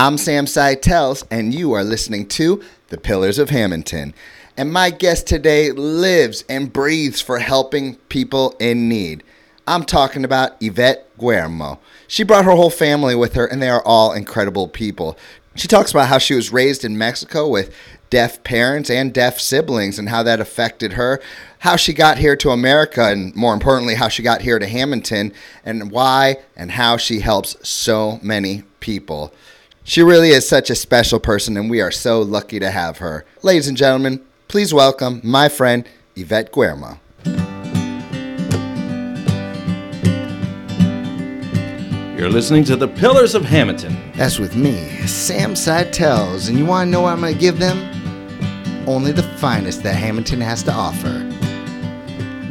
I'm Sam Seitels, and you are listening to The Pillars of Hammonton. And my guest today lives and breathes for helping people in need. I'm talking about Ivette Guillermo. She brought her whole family with her, and they are all incredible people. She talks about how she was raised in Mexico with deaf parents and deaf siblings and how that affected her, how she got here to America, and more importantly, how she got here to Hammonton, and why and how she helps so many people. She really is such a special person, and we are so lucky to have her. Ladies and gentlemen, please welcome my friend Ivette Guillermo. You're listening to The Pillars of Hammonton. That's with me, Sam Seitels, and you want to know what I'm going to give them? Only the finest that Hammonton has to offer.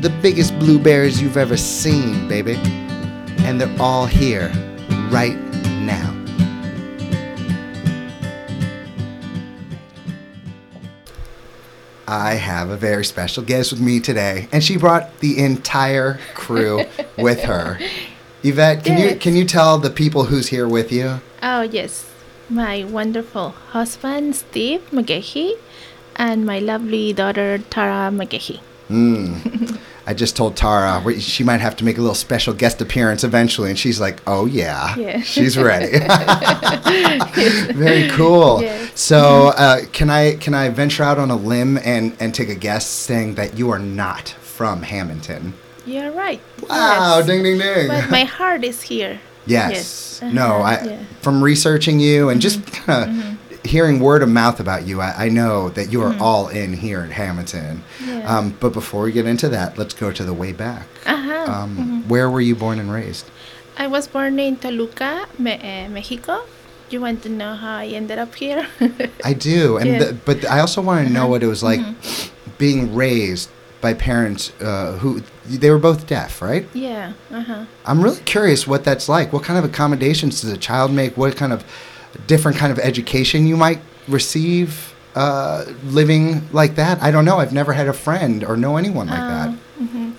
The biggest blueberries you've ever seen, baby. And they're all here, right now. I have a very special guest with me today, and she brought the entire crew with her. Ivette, can you can you tell the people who's here with you? Oh, yes. My wonderful husband, Steve McGahee, and my lovely daughter, Tara McGahee. I just told Tara she might have to make a little special guest appearance eventually, and she's like, "Oh yeah, Yeah. she's ready." Very cool. Yes. So, uh, can I can I venture out on a limb and and take a guess saying that you are not from Hammonton? You're right. Wow! Yes. Ding ding ding. But my heart is here. yes. Yes. No, Uh-huh, I yeah. Mm-hmm. from researching you and just kind of hearing word of mouth about you, I, I know that you are all in here at Hammonton. Mm-hmm. Yeah. Um, but before we get into that, let's go to the way back. Uh-huh. Um, Where were you born and raised? I was born in Toluca, Me- uh, Mexico. You want to know how I ended up here? I do, and Yeah. Uh-huh. the, but I also want to know what it was like Mm-hmm. being raised by parents uh, who they were both deaf, right? yeah. Uh-huh. I'm really curious what that's like. What kind of accommodations does a child make? What kind of different kind of education you might receive uh, living like that? I don't know. I've never had a friend or know anyone like that. Um,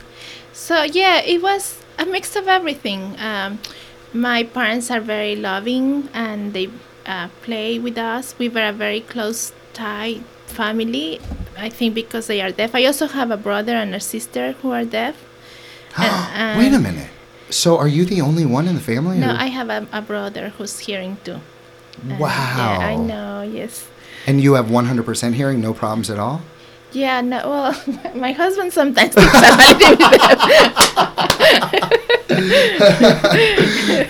So yeah, it was a mix of everything. Um, my parents are very loving and they uh, play with us. We were a very close tight family. I think because they are deaf. I also have a brother and a sister who are deaf. and, Wait a minute. So are you the only one in the family? No, who- I have a, a brother who's hearing too. Wow. Yeah, I know. Yes. And you have 100% hearing, no problems at all? Yeah. No. Well, my husband sometimes thinks I'm a little bit deaf.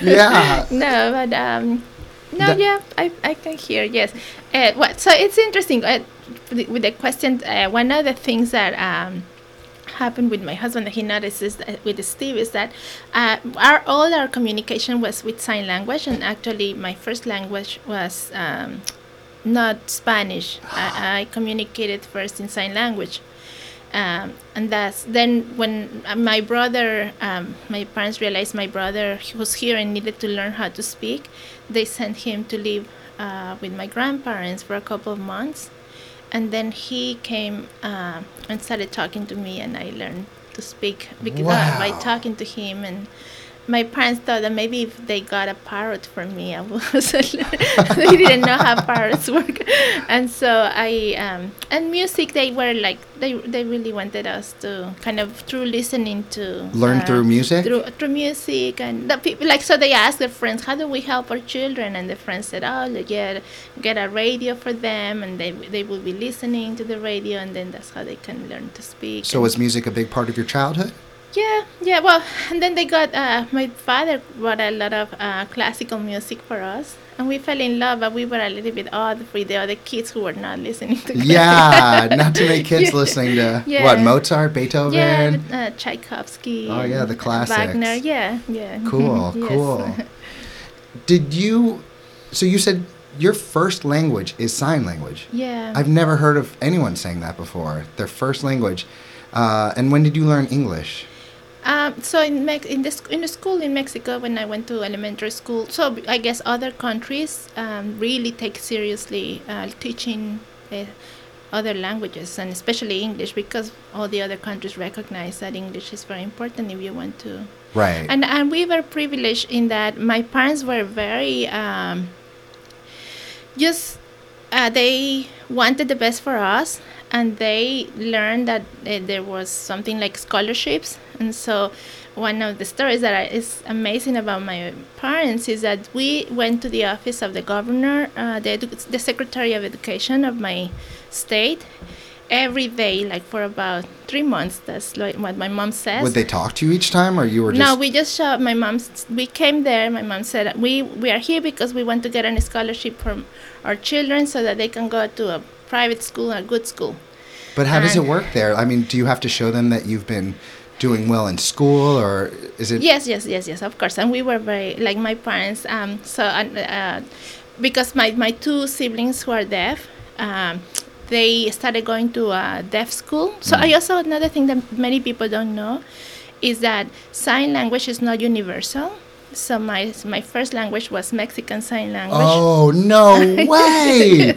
yeah. no, but um, no, That- yeah, I, I can hear. Yes, uh, what? So it's interesting uh, with, the, with the question. Uh, one of the things that um, happened with my husband that he notices that with Steve is that uh, our all our communication was with sign language, and actually my first language was um, not Spanish. I, I communicated first in sign language um, and that's then when uh, my brother um, my parents realized my brother was here and needed to learn how to speak they sent him to live uh, with my grandparents for a couple of months and then he came uh, and started talking to me and i learned to speak because uh, by talking to him and my parents thought that maybe if they got a parrot for me, I was. they didn't know how parrots work, and so I um, and music. They were like they they really wanted us to kind of through listening to Learn through music? through through music and the people like so they asked their friends how do we help our children and the friends said oh get get a radio for them and they they will be listening to the radio and then that's how they can learn to speak. So was music a big part of your childhood? Yeah, yeah. Well, and then they got uh, my father brought a lot of uh, classical music for us, and we fell in love. But we were a little bit odd for the other kids who were not listening to. Yeah, not too many kids Yeah. listening to Yeah. what Mozart, Beethoven. Yeah, uh, Tchaikovsky. Oh, yeah, the classics. Wagner. Yeah, yeah. Cool, Yes. cool. Did you? So you said your first language is sign language. Yeah. I've never heard of anyone saying that before. Their first language. Uh, and when did you learn English? Um, so in Mex- in the sc- in the school in Mexico when I went to elementary school, so I guess other countries um, really take seriously uh, teaching uh, other languages and especially English because all the other countries recognize that English is very important if you want to. Right. And and we were privileged in that my parents were very. Um, just uh, they wanted the best for us and they learned that uh, there was something like scholarships and so one of the stories that I, is amazing about my parents is that we went to the office of the governor uh, the, the secretary of education of my state every day like for about three months that's like what my mom says Would they talk to you each time, or you were just? no, we just showed my mom. We came there. My mom said we we are here because we want to get a scholarship for our children so that they can go to a private school, a good school. But how does it work there? I mean, do you have to show them that you've been doing well in school, or is it? Yes, yes, yes, yes. Of course, and we were very like my parents. Um, so uh, because my my two siblings who are deaf. Um, they started going to a deaf school. So I also another thing that many people don't know is that sign language is not universal. So my my first language was Mexican Sign Language. Oh no way!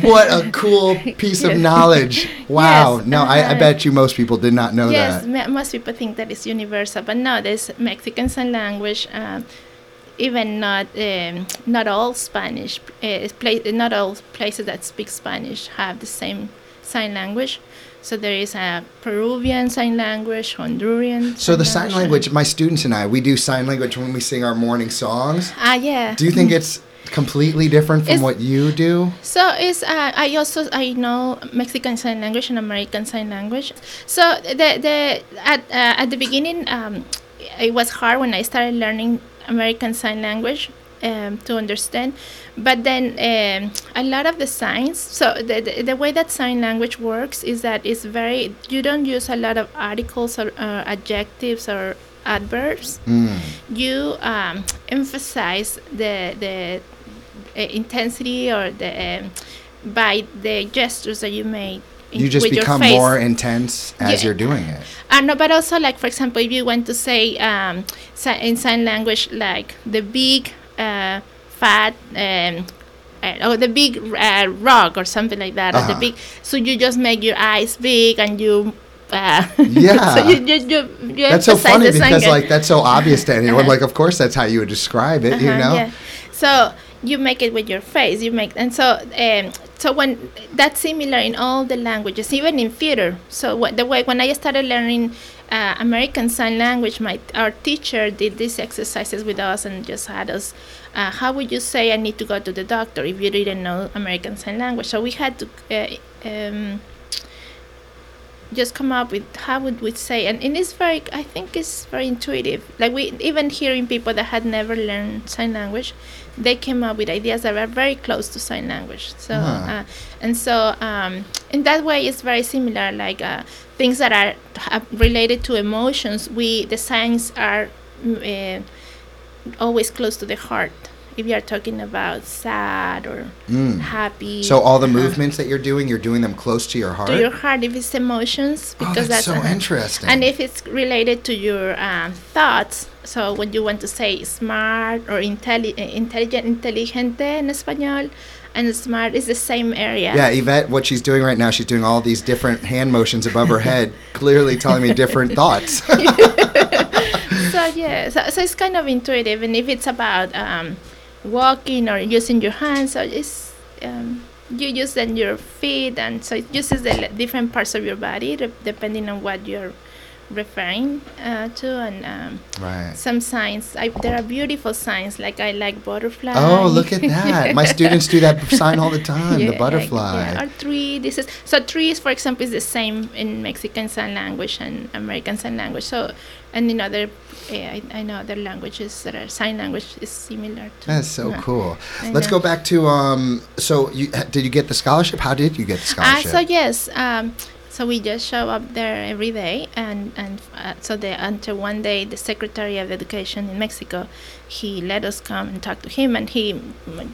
What a cool piece of knowledge! Wow. Yes, No, I, I uh-huh. bet you most people did not know yes, that. ma- most people think that it's universal, but no, there's Mexican Sign Language. Um, even not um, not all Spanish uh, pla- not all places that speak Spanish have the same sign language. So there is a Peruvian sign language, Honduran. So the sign language, my students and I, we do sign language when we sing our morning songs. Ah, yeah. Do you think it's completely different from It's- what you do? So it's uh, I also I know Mexican Sign Language and American Sign Language. So the the at uh, at the beginning um, it was hard when I started learning American Sign Language um, to understand, but then um, a lot of the signs. So the, the the way that sign language works is that it's very you don't use a lot of articles or uh, adjectives or adverbs Mm. you um, emphasize the the uh, intensity or the um, by the gestures that you make. You just become more intense as Yeah. you're doing it. Uh, no, but also like for example, if you want to say um, in sign language like the big uh, fat. Um, uh, or the big uh, rock or something like that, Uh-huh. the big. So you just make your eyes big and you. Uh, Yeah. so you you you, you That's so funny because language. like that's so obvious to anyone. Uh-huh. Like of course that's how you would describe it, you Uh-huh, know? Yeah. So you make it with your face. You make and so um, so when that's similar in all the languages, even in theater. So what, the way when I started learning uh, American Sign Language, my our teacher did these exercises with us and just had us. Uh, how would you say I need to go to the doctor if you didn't know American Sign Language? So we had to. Uh, um, just come up with how would we say and, and it's very i think it's very intuitive. Like we even hearing people that had never learned sign language they came up with ideas that were very close to sign language. So Huh. uh, and so um, in that way it's very similar like uh, things that are uh, related to emotions. We the signs are mm, uh, always close to the heart if you are talking about sad or Mm. happy So all the uh, movements that you're doing, you're doing them close to your heart. to your heart if it's emotions oh, because that's, so uh-huh. interesting. and if it's related to your um, thoughts, so when you want to say smart or intelli- uh, intelligent, inteligente in español, and smart is the same area. yeah, Ivette, what she's doing right now, she's doing all these different hand motions above her head, clearly telling me different thoughts. So yeah, so, so it's kind of intuitive, and if it's about um, walking or using your hands, or just um, you use then your feet, and so it uses the different parts of your body depending on what you're referring uh, to, and um, right. some signs. I, there are beautiful signs, like I like butterfly. Oh, look at that. My students do that sign all the time, Yeah, the like- butterfly. yeah, or tree. This is so trees, for example, is the same in Mexican Sign Language and American Sign Language. So, and in other, uh, I, I know other languages that are sign language is similar. To, That's so yeah. cool. I Let's know. go back to um. So you did you get the scholarship? How did you get the Ah, scholarship? so yes. Um, so we just show up there every day, and and uh, so the until one day the Secretary of Education in Mexico, he let us come and talk to him, and he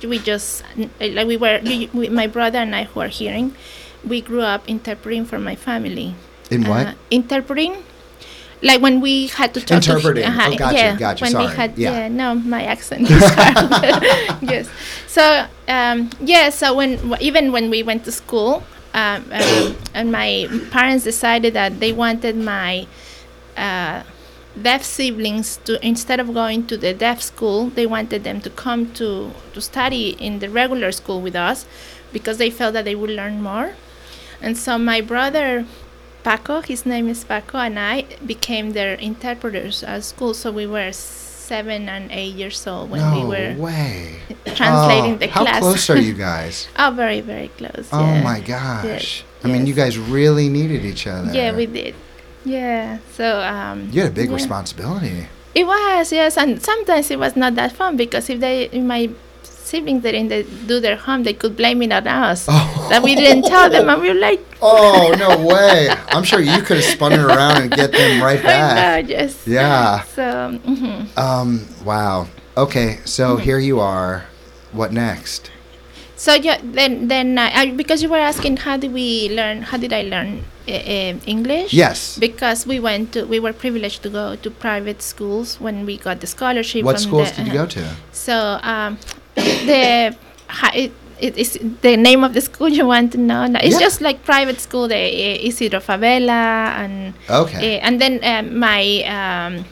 we just like we were we, we, my brother and I who are hearing, we grew up interpreting for my family. In what? Uh, interpreting. Like when we had to talk Interpreting. to uh Oh, gotcha, yeah, gotcha, When sorry, we had, yeah. yeah. no, my accent is hard. yes. So um, yeah, so when w- even when we went to school, um, um, and my parents decided that they wanted my uh, deaf siblings to instead of going to the deaf school, they wanted them to come to to study in the regular school with us because they felt that they would learn more. And so my brother Paco, his name is Paco, and I became their interpreters at school. So we were seven and eight years old when we were way. translating Oh, the how class. close are you guys? oh, very, very close. Oh yeah. my gosh. Yes, I mean, you guys really needed each other. Yeah, we did. Yeah. So um, You had a big yeah. responsibility. It was yes, and sometimes it was not that fun because if they, if my siblings didn't they do their home, they could blame it on us Oh. that we didn't tell them, and we were like, Oh no way! I'm sure you could have spun it around and get them right back. know, just Yeah. So mhm. Um. Wow. Okay. So Mm-hmm. here you are. What next? so yeah, then then uh, I, because you were asking how did we learn? How did I learn uh, uh, English? Yes. Because we went to, we were privileged to go to private schools when we got the scholarship. What schools the, did you uh, go to? So um, the it, it is the name of the school you want to know. It's Yeah. just like private school. The uh, Isidro Fabela and Okay. uh, and then um, my um,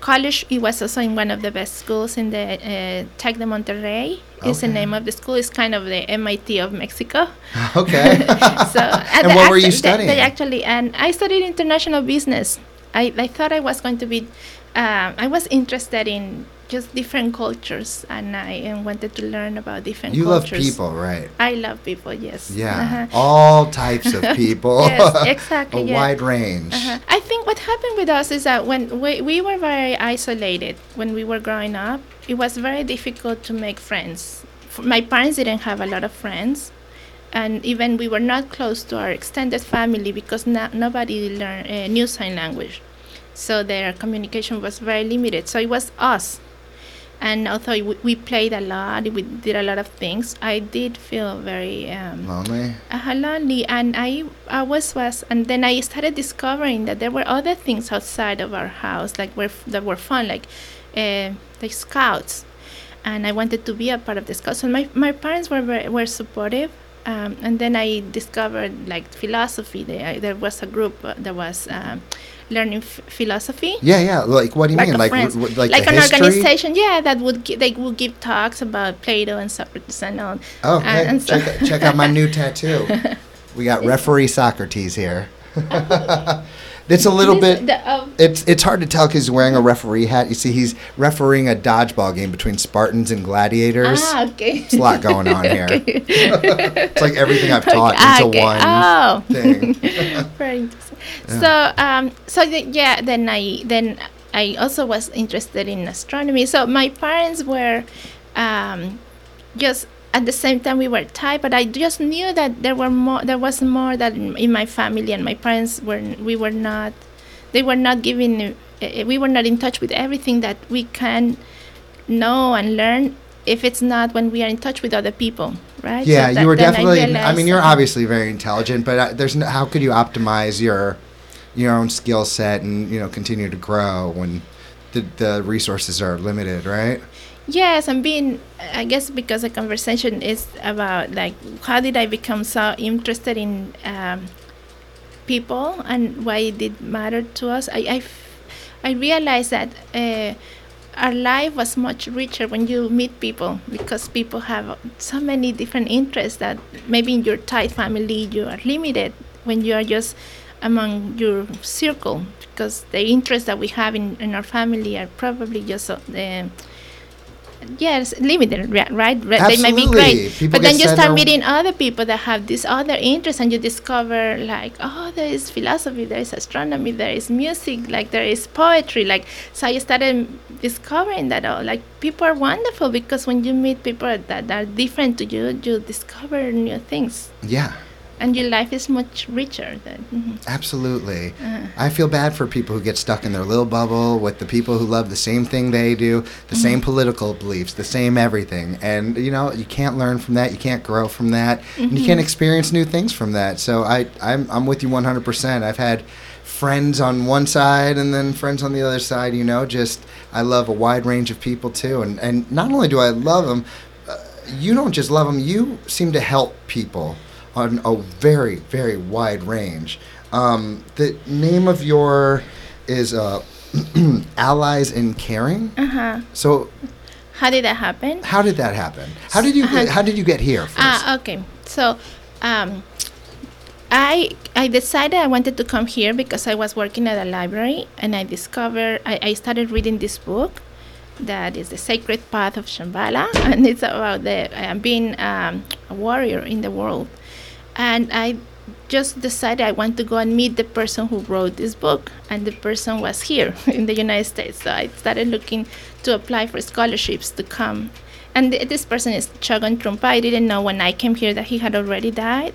college. It was also in one of the best schools in the uh, Tec de Monterrey. Is the name of the school. It's kind of the MIT of Mexico. okay. So and what were you actu- they- studying? They, actually, and I studied international business. I, I thought I was going to be, um, I was interested in just different cultures, and I uh, wanted to learn about different you love people, right? I love people. Yes. Yeah. Uh-huh. All types of people. Yes, exactly, A yeah. wide range. Uh-huh. I think what happened with us is that when we, we were very isolated when we were growing up, it was very difficult to make friends. F- My parents didn't have a lot of friends, and even we were not close to our extended family because no, nobody learned uh, knew sign language, so their communication was very limited. So it was us. And although we, played a lot, we did a lot of things. I did feel very um, Lonely. uh, lonely and I, I was was and then I started discovering that there were other things outside of our house like were that were fun like uh, the scouts and I wanted to be a part of the scouts so my, my parents were very, were supportive um, and then I discovered like philosophy there, there was a group that was um, learning f- philosophy Yeah, yeah. Like, what do you like mean? Like, w- w- like, like an history? organization yeah that would gi- they would give talks about Plato and Socrates and all Oh, uh, and- okay. and so- check, check out my new tattoo. We got referee Socrates here. it's a little This- bit. the, um, It's it's hard to tell because he's wearing a referee hat. You see, he's refereeing a dodgeball game between Spartans and gladiators. ah okay It's a lot going on here. It's like everything I've taught Okay, into okay. one Oh. thing. Very interesting. So, um, so the, yeah, then I then I also was interested in astronomy. So my parents were um, just at the same time we were tied, but I just knew that there were more. There was more that in, in my family, and my parents were. We were not. They were not giving. Uh, we were not in touch with everything that we can know and learn if it's not when we are in touch with other people, right? So Yeah, that- you were then I definitely. I, mean, you're obviously very intelligent, but uh, there's no, how could you optimize your your own skill set and you know continue to grow when the the resources are limited, right? Yes, and being, I guess, because the conversation is about like how did I become so interested in um, people and why it did matter to us. I, I, f- I realized that uh, our life was much richer when you meet people because people have so many different interests that maybe in your tight family you are limited when you are just among your circle because the interests that we have in, in our family are probably just uh, yes limited ri- right? Right, they may be great. People but then you start meeting other people that have this other interest and you discover like oh there is philosophy there is astronomy there is music like there is poetry. Like so i started discovering that oh like people are wonderful because when you meet people that are different to you you discover new things. Yeah, and your life is much richer than mhm. absolutely. Uh-huh. I feel bad for people who get stuck in their little bubble with the people who love the same thing they do, the Mm-hmm. same political beliefs, the same everything. And you know, you can't learn from that, you can't grow from that, and you Mm-hmm. can't experience new things from that. So I I'm I'm with you 100%. I've had friends on one side and then friends on the other side, you know, just I love a wide range of people too. And and not only do I love them, uh, you don't just love them, you seem to help people on a very, very wide range. Um, the name of your is uh, allies in caring. Uh-huh. So How did that happen? how did that happen? How did you get, how did you get here? Ah, okay. So, um, I I decided I wanted to come here because I was working at a library and I discovered I, I started reading this book that is the Sacred Path of Shambhala and it's about the uh, being um, a warrior in the world, and I just decided I want to go and meet the person who wrote this book, and the person was here in the United States. So I started looking to apply for scholarships to come. And th- this person is Chögyam Trungpa. I didn't know when I came here that he had already died,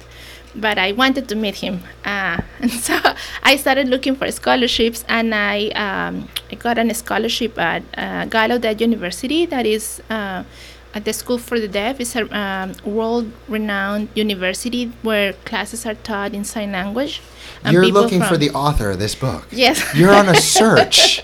but I wanted to meet him. Uh, and so I started looking for scholarships, and I, um, I got a scholarship at uh, Gallaudet University, that is uh, at the School for the Deaf. It's a um, world-renowned university where classes are taught in sign language. and You're looking for the author of this book. Yes. You're on a search.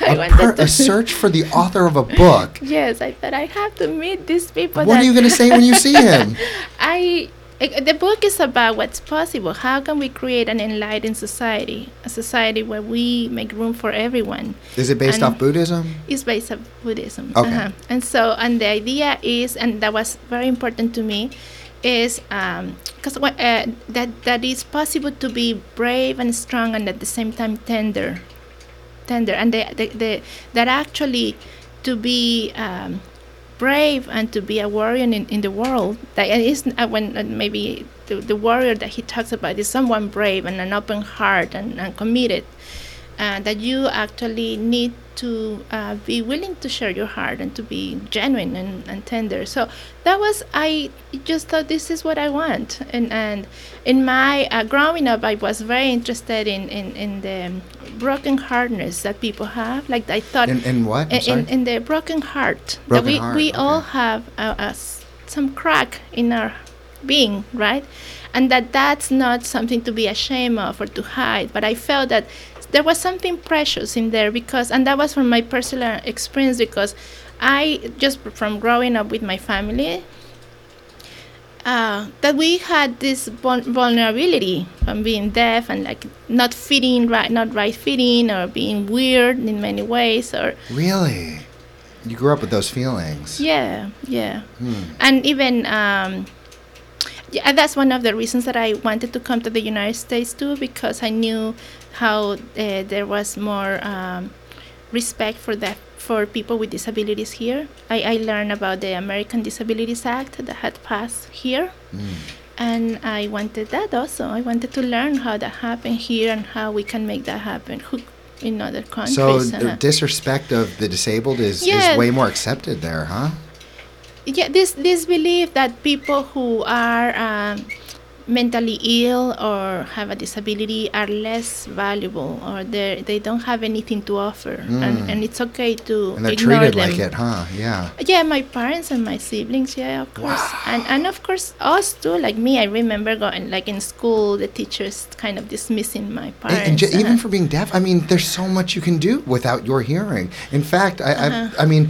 I a, per- a search for the author of a book. Yes, I thought I have to meet these people. What are you going to say when you see him? I the book is about what's possible. How can we create an enlightened society, a society where we make room for everyone? Is it based And- off Buddhism? It's based on Buddhism. Okay. Uh-huh. And so, and the idea is, and that was very important to me, is because uh, that that is possible to be brave and strong, and at the same time tender, tender, and the, the, the that actually to be um, brave and to be a warrior in, in the world. That is uh, when uh, maybe the, the warrior that he talks about is someone brave and an open heart and, and committed. Uh, that you actually need to uh, be willing to share your heart and to be genuine and, and tender. So that was I just thought this is what I want. And and in my uh, growing up, I was very interested in in, in the broken heartness that people have. Like I thought In, in what? In, in, the broken heart Broken that we, heart, we all okay. have a, a some crack in our being right and that that's not something to be ashamed of or to hide but i felt that there was something precious in there because and that was from my personal experience because i just from growing up with my family uh, that we had this vulnerability from being deaf and like not fitting right not right fitting or being weird in many ways or really? You grew up with those feelings. yeah yeah Hmm. and even um, yeah, that's one of the reasons that I wanted to come to the United States too, because I knew how uh, there was more um, respect for that for people with disabilities here. I, I learned about the American Disabilities Act that had passed here, Mm. and I wanted that also. I wanted to learn how that happened here and how we can make that happen who- in other countries. So the disrespect of the disabled is, Yeah. is way more accepted there, huh? yeah this this belief that people who are um, mentally ill or have a disability are less valuable or they they don't have anything to offer Mm. and, and it's okay to And they're ignore treated them like it, huh? Yeah. yeah my parents and my siblings yeah of course and and of course us too like me i remember going like in school the teachers kind of dismissing my parents and ju- even uh-huh. for being deaf, I mean, there's so much you can do without your hearing. In fact, I, Uh-huh. I, I mean,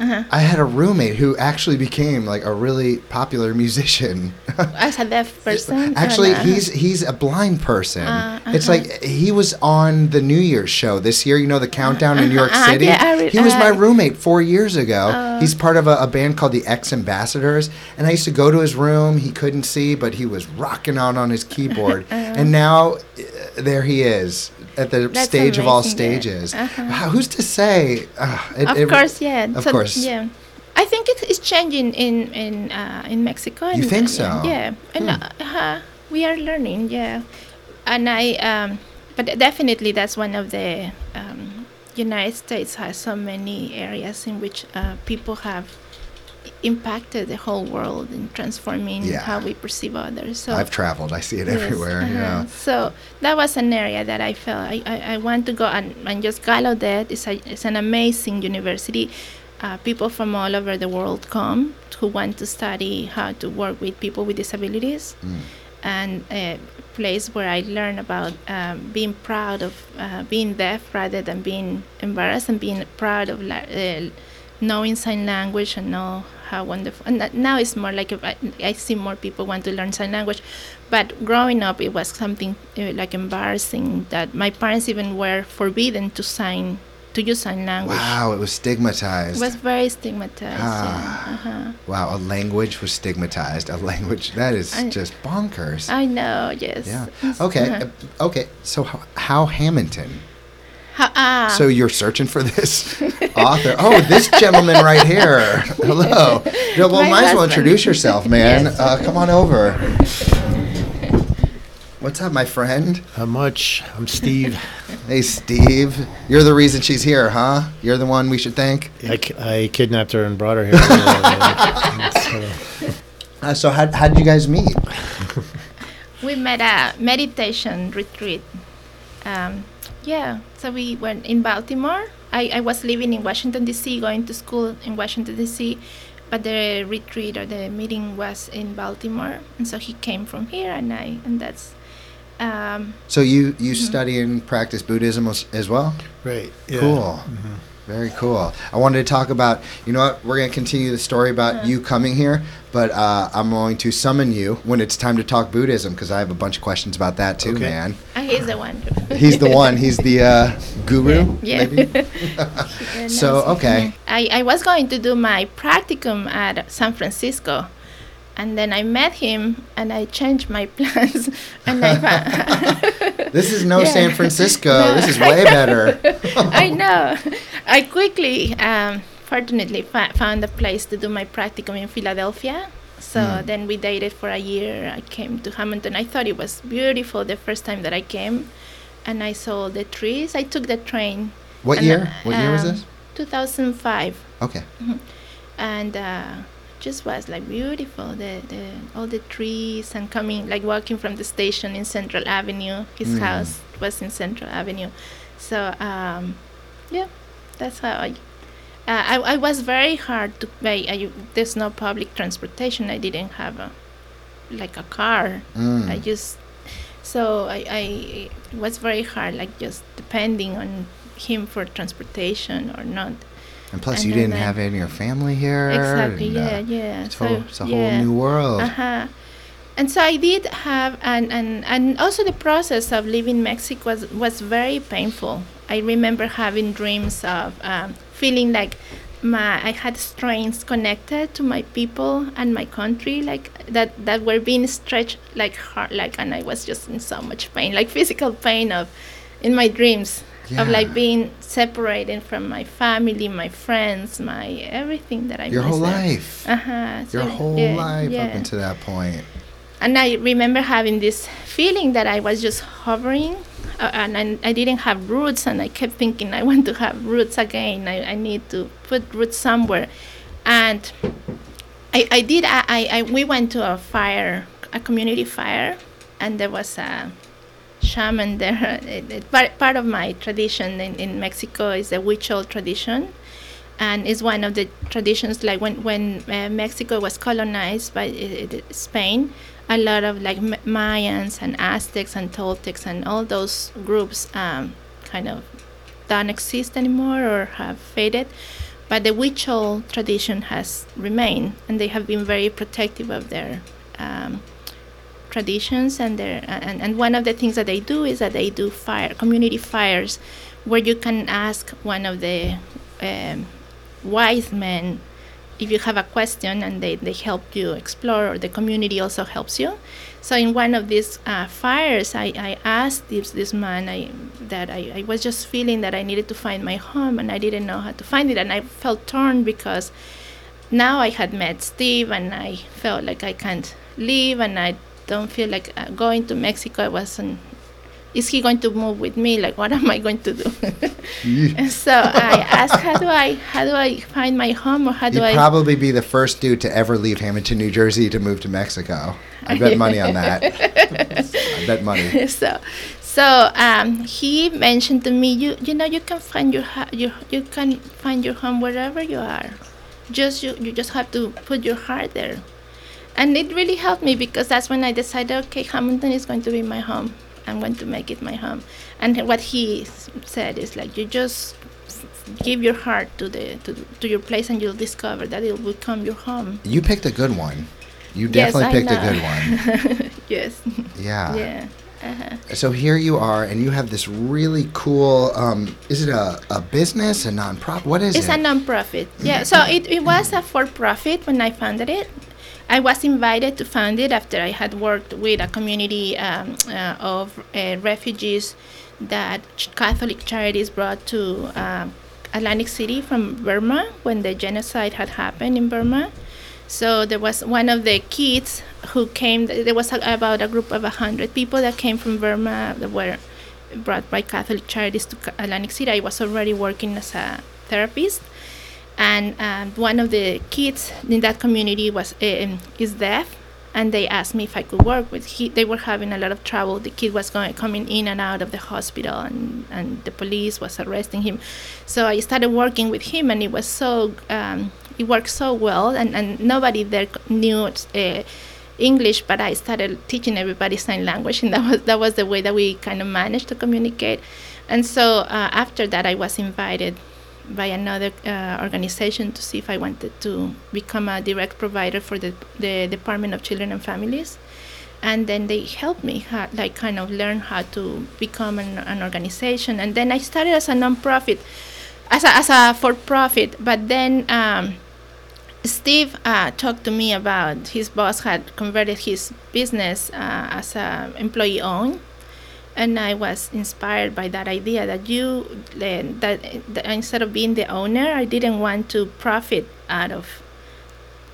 I had a roommate who actually became like a really popular musician. as a that person Actually, uh, he's he's a blind person. Uh, It's uh-huh. like he was on the New Year's show this year. You know the countdown in New York Uh-huh, City. yeah, I re- he was my uh, roommate four years ago. Oh. He's part of a, a band called the X Ambassadors, and I used to go to his room. He couldn't see, but he was rocking out on his keyboard. and now, uh, there he is at the That's stage of all amazing, yeah. stages. Uh-huh. Wow, who's to say? Uh, it- of it- course, yeah. Of So, course. yeah. I think it is changing in in uh, in Mexico. You and, think uh, so? Yeah, and Hmm. uh, uh, we are learning. Yeah, and I. Um, but definitely, that's one of the. Um, United States has so many areas in which uh, people have impacted the whole world in transforming Yeah. how we perceive others. So I've traveled. I see it Yes, everywhere. uh-huh. Yeah. So that was an area that I felt I, I, I want to go and, and just Gallaudet is a, it's an amazing university. Uh, people from all over the world come who want to study how to work with people with disabilities, Mm. and a place where I learn about um, being proud of uh, being deaf rather than being embarrassed and being proud of la- uh, knowing sign language and know how wonderful. And that now it's more like if I, see more people want to learn sign language, but growing up it was something uh, like embarrassing that my parents even were forbidden to sign to use sign language. Wow, it was stigmatized. It was very stigmatized. Ah. Yeah. Uh-huh. wow, a language was stigmatized. A language that is I- just bonkers. I know. Yes. yeah. Okay. uh-huh. uh, Okay. So how, how Hammonton? Ha- ah. So you're searching for this author? Oh, this gentleman right here. Hello. No, well, My might as well introduce yourself, man. Yes. Uh, come on over. What's up, my friend? How much? I'm Steve. Hey, Steve. You're the reason she's here, huh? You're the one we should thank. I, ki- I kidnapped her and brought her here. Uh, so- Uh, so how how did you guys meet? we met a meditation retreat. Um, yeah, so we went in Baltimore. I, I was living in Washington D.C., going to school in Washington D.C., but the retreat or the meeting was in Baltimore, and so he came from here, and I and that's. Um, So you you Mm-hmm. study and practice Buddhism as, as well? right. yeah. Cool. Very cool. I wanted to talk about, you know what, we're going to continue the story about Uh-huh. you coming here, but uh, I'm going to summon you when it's time to talk Buddhism because I have a bunch of questions about that too, Okay. man. and he's the one. He's the one, he's the uh, guru, Yeah. maybe? Yeah, So, okay. I, I was going to do my practicum at San Francisco. And then I met him and I changed my plans. and I This is no Yeah. San Francisco. No. This is way better. I know. I quickly, um, fortunately, fa- found a place to do my practicum in Philadelphia. So Mm. then we dated for a year. I came to Hammonton. I thought it was beautiful the first time that I came. And I saw the trees. I took the train. What year? What year was um, this? 2005. Okay. and uh, just was like beautiful. The, the all the trees and coming like walking from the station in Central Avenue. His Mm. house was in Central Avenue. So um, yeah that's how I uh, I, I was very hard to pay I, there's no public transportation. I didn't have a like a car. Mm. I just so I, I it was very hard like just depending on him for transportation or not And plus, and you didn't have any of your family here. exactly and, yeah uh, yeah It's, whole, it's a whole new world. uh-huh and so i did have and and and also the process of leaving mexico was was very painful i remember having dreams of um, feeling like my i had strings connected to my people and my country like that that were being stretched like hard like and i was just in so much pain like physical pain of in my dreams of like being separated from my family my friends my everything that i Your whole life. uh-huh Your so, whole yeah, life up until that point. and I remember having this feeling that I was just hovering, uh, and I, I didn't have roots, and I kept thinking I want to have roots again. I, I need to put roots somewhere, and I, I did. I, I we went to a fire, a community fire, and there was a shaman there. It, it, part, part of my tradition in, in Mexico is the Huichol tradition and it's one of the traditions like when when uh, Mexico was colonized by uh, uh, Spain a lot of like Mayans and Aztecs and Toltecs and all those groups um, kind of don't exist anymore or have faded but the Huichol tradition has remained and they have been very protective of their um, traditions and their and, and one of the things that they do is that they do fire community fires where you can ask one of the um, wise men if you have a question and they, they help you explore or the community also helps you. So in one of these uh, fires I, I asked this, this man I, that I, I was just feeling that I needed to find my home and I didn't know how to find it and I felt torn because now I had met Steve and I felt like I can't leave and I don't feel like uh, going to Mexico I wasn't is he going to move with me like what am I going to do and so I asked how do I how do I find my home or how do You'd I probably be the first dude to ever leave Hammonton, New Jersey to move to Mexico. I bet money on that. I bet money. so so um, he mentioned to me you you know you can find your you you can find your home wherever you are just you, you just have to put your heart there and it really helped me because that's when I decided okay Hammonton is going to be my home I'm going to make it my home and what he said is like you just give your heart to the to, to your place, and you'll discover that it will become your home. You picked a good one. You definitely I picked a good one. yes. Yeah. yeah. Uh-huh. So here you are, and you have this really cool. Um, is it a, a business, a nonprofit? What is It's it? It's a non-profit. Yeah. So it, it was a for-profit when I founded it. I was invited to found it after I had worked with a community um, uh, of uh, refugees that Catholic Charities brought to um Atlantic City from Burma when the genocide had happened in Burma. So there was one of the kids who came. There was about a group of hundred people that came from Burma that were brought by Catholic Charities to Atlantic City. I was already working as a therapist, and um, one of the kids in that community was um, is deaf, and they asked me if I could work with. He, they were having a lot of trouble. The kid was going coming in and out of the hospital, and and the police was arresting him. So I started working with him, and it was so um, it worked so well, and and nobody there knew. Uh, English, but I started teaching everybody sign language, and that was that was the way that we kind of managed to communicate. And so uh, after that, I was invited by another uh, organization to see if I wanted to become a direct provider for the the Department of Children and Families. And then they helped me, like kind of learn how to become an, an organization. And then I started as a nonprofit, as a, as a for-profit. But then um, Steve uh, talked to me about his boss had converted his business uh, as a employee owned, and I was inspired by that idea that you that, that instead of being the owner, I didn't want to profit out of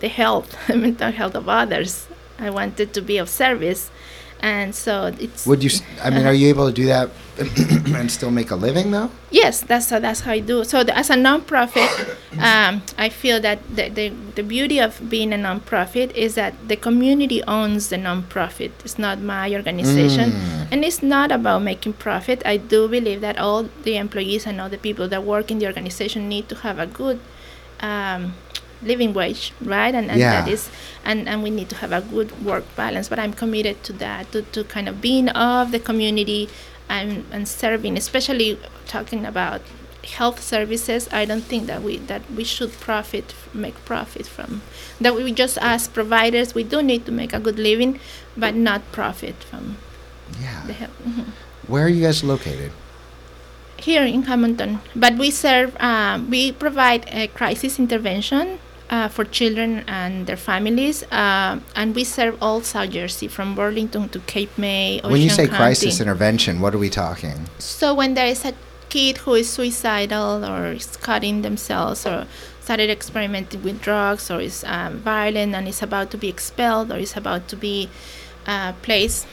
the health, mental health of others. I wanted to be of service, and so it's Would you? I mean, are you able to do that and still make a living though? Yes, that's how, that's how I do. So the, as a nonprofit, um, I feel that the, the the beauty of being a nonprofit is that the community owns the nonprofit. It's not my organization, and it's not about making profit. I do believe that all the employees and all the people that work in the organization need to have a good. Um, living wage right and, and that Yeah. is and, and we need to have a good work balance but i'm committed to that to, to kind of being of the community and, and serving especially talking about health services i don't think that we that we should profit make profit from that we just as providers we do need to make a good living but not profit from the Yeah. health Mhm Where are you guys located? here in Hammonton. But we serve, uh, we provide a crisis intervention uh, for children and their families, uh, and we serve all South Jersey from Burlington to Cape May. when you say County. crisis intervention, what are we talking? So when there is a kid who is suicidal or is cutting themselves or started experimenting with drugs or is um, violent and is about to be expelled or is about to be uh, placed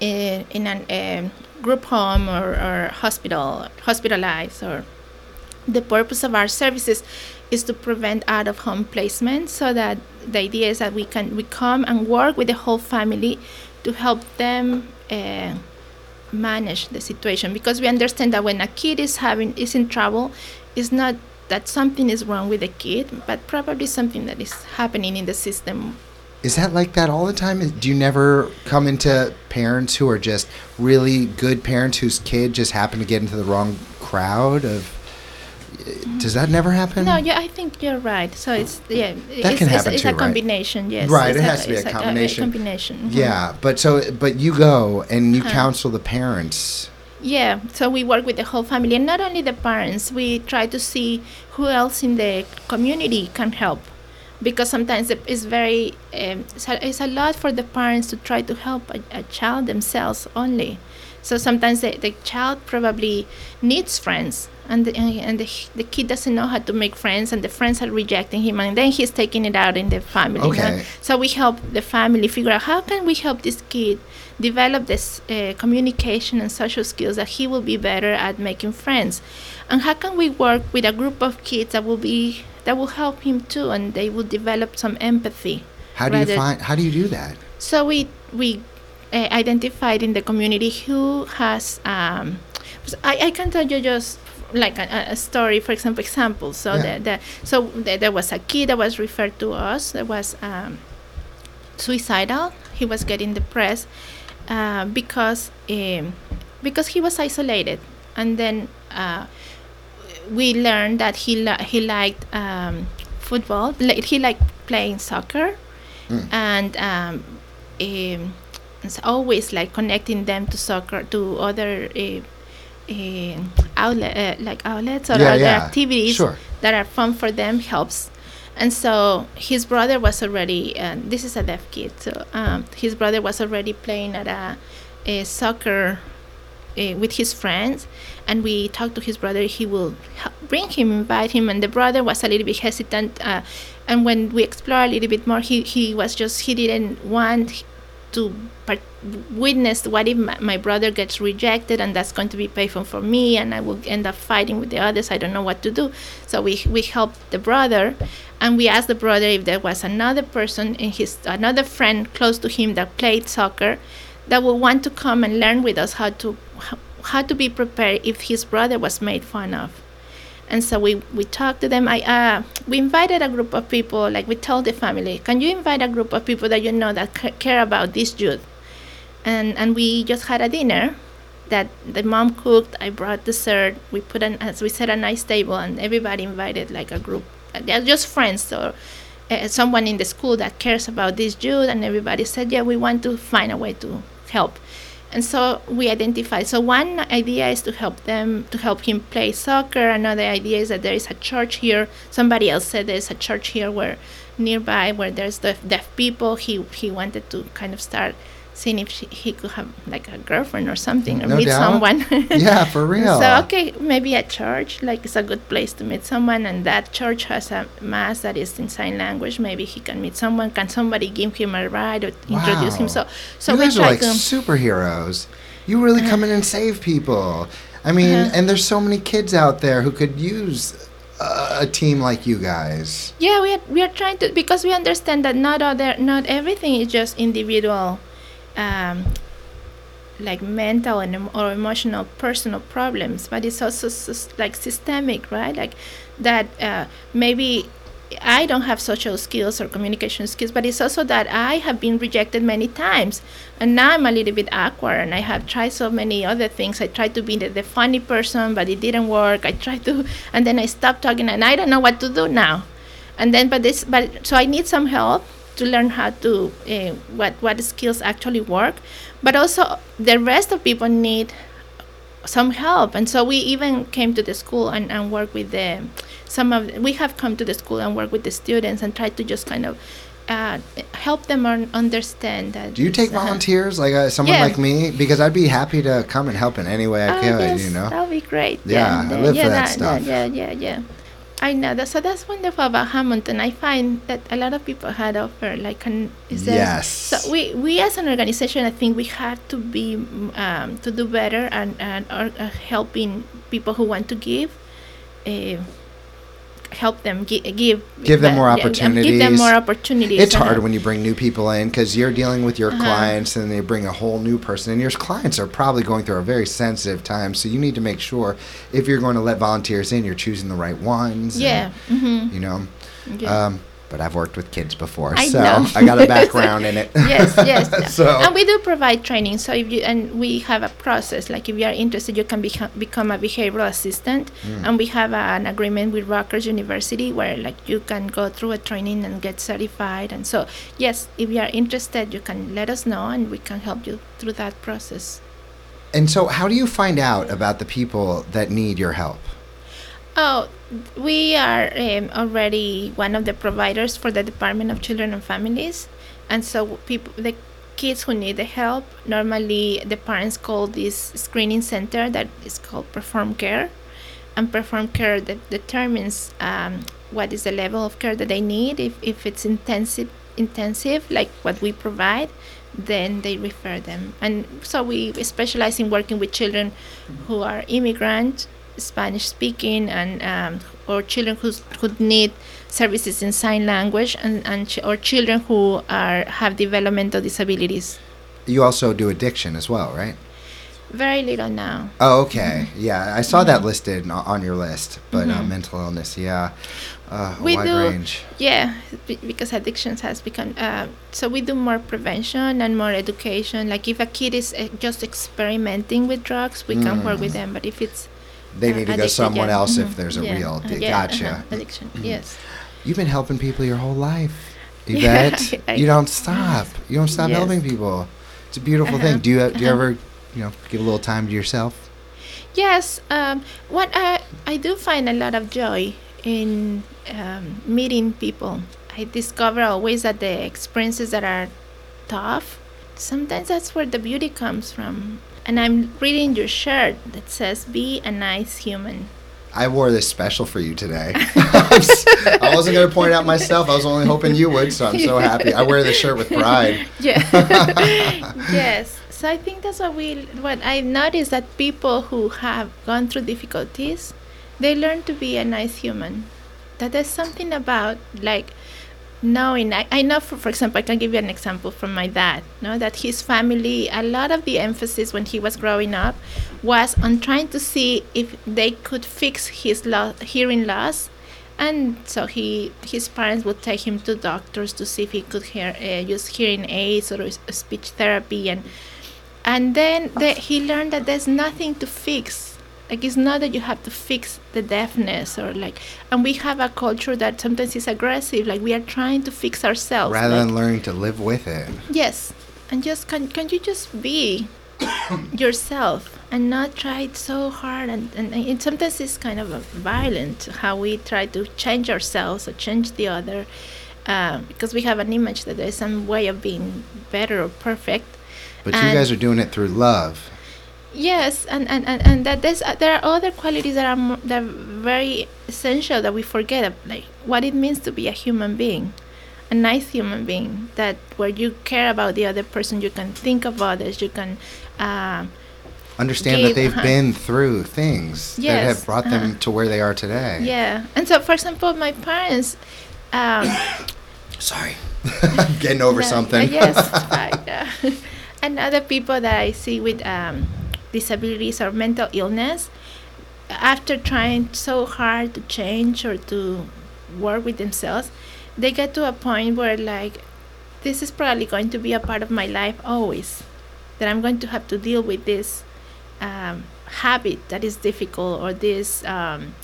in, in a um, group home or, or hospital, hospitalized or the purpose of our services is to prevent out of home placement so that the idea is that we can we come and work with the whole family to help them uh, manage the situation because we understand that when a kid is having is in trouble it's not that something is wrong with the kid but probably something that is happening in the system Is that like that all the time? Do you never come into parents who are just really good parents whose kid just happened to get into the wrong crowd of does that never happen? no yeah i think you're right so it's yeah That it's, can happen it's too, a right? combination yes Right, it's it has to be a it's combination. combination mhm. Yeah, but so but you go and you Uh-huh. counsel the parents. Yeah, so we work with the whole family, and not only the parents. We try to see who else in the community can help, because sometimes it's very um, it's, a, it's a lot for the parents to try to help a, a child themselves only. So sometimes the, the child probably needs friends, and the, and the, the kid doesn't know how to make friends, and the friends are rejecting him, and then he's taking it out in the family. you know? Okay. So we help the family figure out how can we help this kid develop this uh, communication and social skills that he will be better at making friends, and how can we work with a group of kids that will be that will help him too, and they will develop some empathy. How do you find how do you do that? So we we uh, identified in the community who has. Um, I, I can tell you just like a, a- story, for example, example. So Yeah. the, the so the, there was a kid that was referred to us that was um, suicidal. He was getting depressed uh, because um, because he was isolated, and then. Uh, we learned that he li- he liked um, football. He liked playing soccer, and um, um, it's always like connecting them to soccer to other uh, uh, outlet uh, like outlets or Yeah, other yeah. activities Sure. that are fun for them helps. And so his brother was already, uh, this is a deaf kid, so um, his brother was already playing at a, a soccer uh, with his friends. And we talked to his brother, he will bring him, invite him. And the brother was a little bit hesitant. Uh, and when we explored a little bit more, he, he was just, he didn't want to part- witness what if my, my brother gets rejected and that's going to be painful for me and I will end up fighting with the others. I don't know what to do. So we we helped the brother and we asked the brother if there was another person in his another friend close to him that played soccer that would want to come and learn with us how to how, how to be prepared if his brother was made fun of and so we, we talked to them. I uh, we invited a group of people. Like we told the family, can you invite a group of people that you know that ca- care about this youth? And and we just had a dinner that the mom cooked. I brought dessert. We put an as we set a nice table, and everybody invited like a group. They're just friends or uh, someone in the school that cares about this youth. And everybody said, yeah, we want to find a way to help and so we identified so one idea is to help them to help him play soccer. Another idea is that there is a church here. Somebody else said there's a church here where nearby where there's deaf, deaf people. He he wanted to kind of start seeing if she, he could have like a girlfriend or something or No meet doubt. someone Yeah, for real. so okay maybe a church like it's a good place to meet someone and that church has a mass that is in sign language maybe he can meet someone can somebody give him a ride or introduce him Wow. so so you guys are like to superheroes. You really come in and save people. I mean, Uh-huh. and there's so many kids out there who could use a team like you guys. Yeah, we are, we are trying to because we understand that not other not everything is just individual, um, like mental and or emotional personal problems, but it's also like systemic, right? Like that uh, maybe I don't have social skills or communication skills, but it's also that I have been rejected many times, and now I'm a little bit awkward, and I have tried so many other things. I tried to be the, the funny person, but it didn't work. I tried to, and then I stopped talking, and I don't know what to do now. And then, but this, but so I need some help to learn how to uh, what what skills actually work, but also the rest of people need some help and so we even came to the school and, and work with the some of we have come to the school and work with the students and try to just kind of uh, help them un- understand that Do you take uh-huh. volunteers, like uh, someone Yeah. like me? Because I'd be happy to come and help in any way I Oh, could. yes, You know. that'll be great. Yeah, I live yeah, for that stuff. Yeah, yeah, yeah. I know that. So that's wonderful about Hammonton. I find that a lot of people had offer like an is there- Yes. So we we as an organization, I think we have to be um, to do better and and or, uh, helping people who want to give. Uh, help them gi- give Give them but- more yeah, Give them more opportunities. It's hard uh, when you bring new people in because you're dealing with your Uh-huh. clients and they bring a whole new person. And your clients are probably going through a very sensitive time. So you need to make sure if you're going to let volunteers in, you're choosing the right ones. and, Yeah. hmm you know, yeah. um, but I've worked with kids before, I so know. I got a background in it. yes, yes. so and we do provide training. So if you and we have a process. Like if you are interested, you can become become a behavioral assistant, Mm. and we have an agreement with Rutgers University where like you can go through a training and get certified. And so yes, if you are interested, you can let us know, and we can help you through that process. And so, how do you find out about the people that need your help? Oh, we are um, already one of the providers for the Department of Children and Families, and so people, the kids who need the help, normally the parents call this screening center that is called PerformCare, and PerformCare de- determines um, what is the level of care that they need. If if it's intensive, intensive like what we provide, then they refer them. And so we specialize in working with children who are immigrant, Spanish speaking, and um, or children who could need services in sign language, and, and ch- or children who are have developmental disabilities. You also do addiction as well, right? Very little now. Oh, okay. Yeah, I saw that Mhm. listed on- your list, but uh, Mhm. mental illness, yeah, uh, We wide do- range. Yeah, be- because addictions has become. Uh, so we do more prevention and more education. Like if a kid is uh, just experimenting with drugs, we can work with Mm. them. But if it's They uh, need to go someone yeah. else if Mhm. there's a real Uh, di- yeah, gotcha. uh-huh. addiction. Yes. You've been helping people your whole life, Ivette. I- you don't stop. You don't stop Yes. helping people. It's a beautiful Uh-huh, thing. Do you do you uh-huh. ever, you know, give a little time to yourself? Yes, um, what I, I do find a lot of joy in um, meeting people. I discover always that the experiences that are tough, sometimes that's where the beauty comes from. And I'm reading your shirt that says, Be a nice human. I wore this special for you today. I wasn't going to point out myself. I was only hoping you would, so I'm so happy. I wear this shirt with pride. Yeah. yes. So I think that's what we what I noticed that people who have gone through difficulties, they learn to be a nice human. That there's something about like knowing I, I know for, for example I can give you an example from my dad, no, that his family a lot of the emphasis when he was growing up was on trying to see if they could fix his lo- hearing loss. And so he his parents would take him to doctors to see if he could hear uh, use hearing aids or speech therapy. And and then the, he learned that there's nothing to fix like it's not that you have to fix the deafness or like and we have a culture that sometimes is aggressive like we are trying to fix ourselves Rather like, than learning to live with it. yes and just can can you just be yourself and not try it so hard and, and, and it sometimes it's kind of uh, violent how we try to change ourselves or change the other uh, because we have an image that there's some way of being better or perfect But you guys are doing it through love. Yes, and and, and, and that there's uh, there are other qualities that are that are very essential that we forget, like what it means to be a human being, a nice human being. That where you care about the other person, you can think of others, you can. Um, Understand that they've uh-huh. been through things that have brought them uh-huh. to where they are today. yeah, and so for example, my parents. Um, Sorry. I'm getting over Yeah, something. uh, yes, fine, yeah. and other people that I see with um, disabilities or mental illness, after trying so hard to change or to work with themselves, they get to a point where like, this is probably going to be a part of my life always, that I'm going to have to deal with this um, habit that is difficult or this. Um,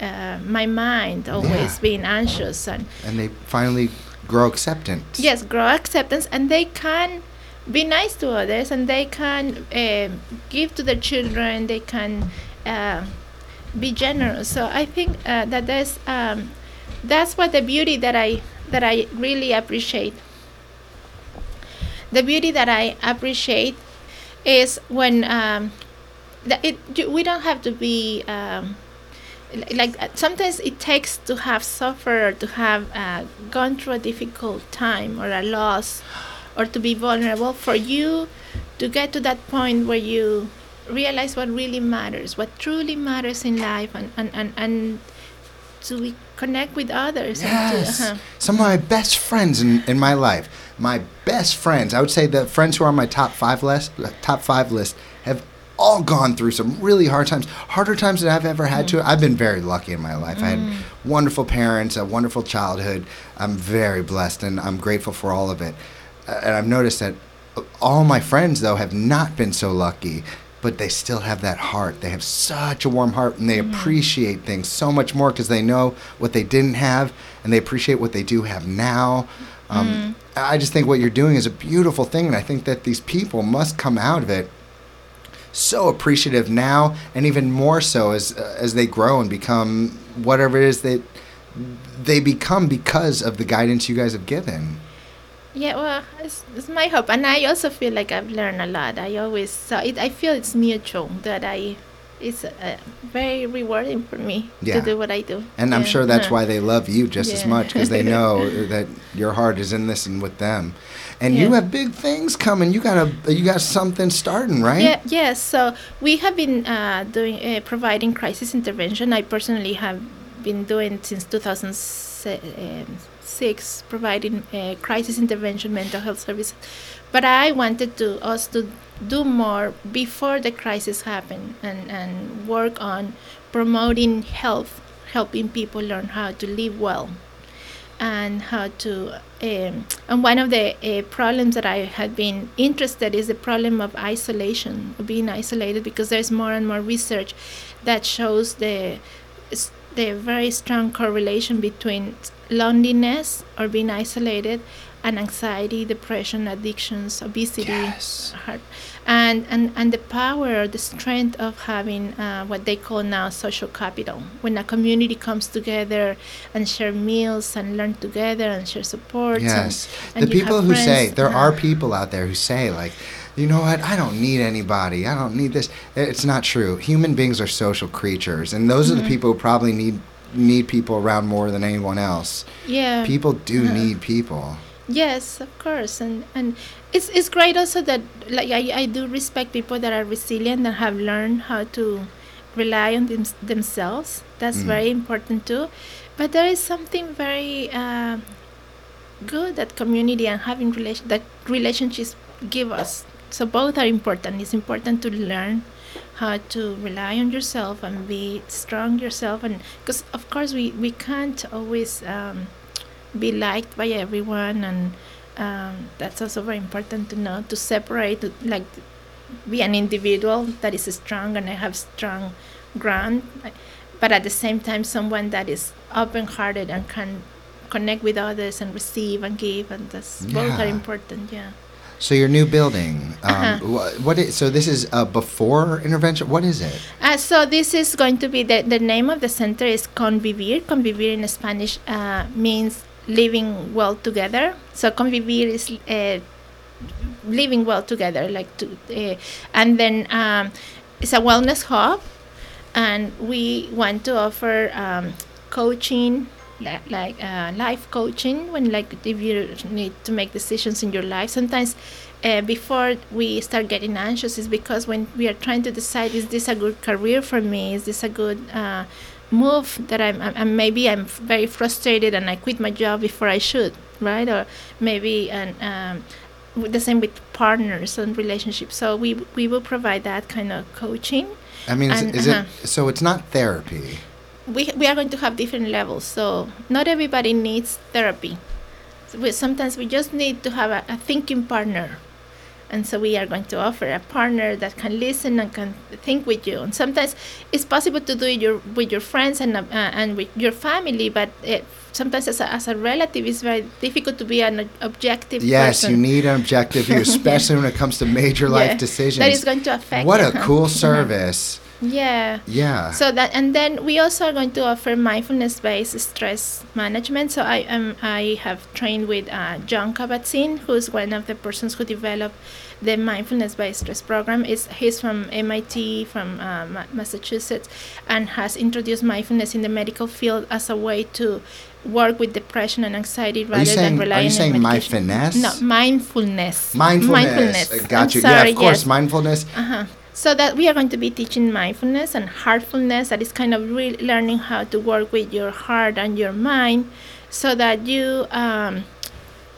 uh, my mind always Yeah. being anxious and and they finally grow acceptance. yes grow acceptance and they can be nice to others and they can um give to their children they can uh, be generous. So i think uh, that there's um, that's what the beauty that i that i really appreciate. The beauty that i appreciate is when um, that it we don't have to be um, like uh, sometimes it takes to have suffered to have uh, gone through a difficult time or a loss or to be vulnerable for you to get to that point where you realize what really matters what truly matters in life and and and, and to be, connect with others and to, Yes. uh-huh. Some of my best friends in, in my life, my best friends, I would say the friends who are on my top five list, top five list, have all gone through some really hard times, harder times than I've ever had to. I've been very lucky in my life. I had wonderful parents, a wonderful childhood. I'm very blessed, and I'm grateful for all of it. And I've noticed that all my friends, though, have not been so lucky. But they still have that heart. They have such a warm heart, and they appreciate things so much more because they know what they didn't have, and they appreciate what they do have now. Um, I just think what you're doing is a beautiful thing, and I think that these people must come out of it so appreciative now, and even more so as uh, as they grow and become whatever it is that they become because of the guidance you guys have given. Yeah, well, it's, it's my hope, and I also feel like I've learned a lot. I always so it, I feel it's mutual that I it's uh, very rewarding for me Yeah. to do what I do. And I'm sure that's why they love you just as much because they know that your heart is in this and with them. And you have big things coming. You got a you got something starting, right? Yeah, yes. So we have been uh, doing uh, providing crisis intervention. I personally have been doing since 2006, providing uh, crisis intervention mental health services. But I wanted to us to do more before the crisis happened and, and work on promoting health, helping people learn how to live well. and how to um, and one of the uh, problems that I had been interested is the problem of isolation, being isolated, because there's more and more research that shows the the very strong correlation between loneliness or being isolated and anxiety, depression, addictions, obesity, Yes. heart, and, and, and the power, the strength of having uh, what they call now social capital. When a community comes together and share meals and learn together and share support. Yes. And, and the people who say, there uh-huh. are people out there who say, like, you know what, I don't need anybody. I don't need this. It's not true. Human beings are social creatures, and those are the Mhm. people who probably need need people around more than anyone else. Yeah. People do Uh-huh. need people. Yes, of course, and and it's it's great also that like I, I do respect people that are resilient and have learned how to rely on them, themselves. That's Mm. very important too. But there is something very uh, good that community and having relation that relationships give us. So both are important. It's important to learn how to rely on yourself and be strong yourself, and because of course we we can't always. Um, be liked by everyone and um, that's also very important to know to separate like be an individual that is strong and I have strong ground but at the same time someone that is open-hearted and can connect with others and receive and give and that's both are important yeah So your new building, um, Uh-huh. wha- what is, so this is a before intervention? What is it? Uh, so this is going to be the, the name of the center is Convivir. Convivir in Spanish uh, means living well together. So convivir is uh, living well together, like to, uh, and then um, it's a wellness hub, and we want to offer um, coaching. Li- Like uh, life coaching, when like if you need to make decisions in your life, sometimes uh, before we start getting anxious is because when we are trying to decide is this a good career for me? Is this a good uh, move that I'm, I'm, maybe I'm very frustrated and I quit my job before I should right? Or maybe and um, the same with partners and relationships. So we we will provide that kind of coaching. I mean, is, And, is uh-huh. it, so it's not therapy. We, we are going to have different levels so not everybody needs therapy so we, sometimes we just need to have a, a thinking partner and so we are going to offer a partner that can listen and can think with you and sometimes it's possible to do it your, with your friends and, uh, and with your family but it, sometimes as a, as a relative it's very difficult to be an objective Yes, person you need an objective view, especially when it comes to major life Yeah, decisions. that is going to affect what you, a huh? cool service. Yeah Yeah. so that and then we also are going to offer mindfulness-based stress management. So I am I have trained with uh, Jon Kabat-Zinn, who's one of the persons who developed the mindfulness-based stress program. Is he's from MIT, from uh, Massachusetts, and has introduced mindfulness in the medical field as a way to work with depression and anxiety rather saying, than are you saying on finesse? No, mindfulness. mindfulness. Uh, Got I'm you. Sorry, yeah, of course, yes. mindfulness. Uh-huh. So that we are going to be teaching mindfulness and heartfulness. That is kind of really learning how to work with your heart and your mind, so that you um,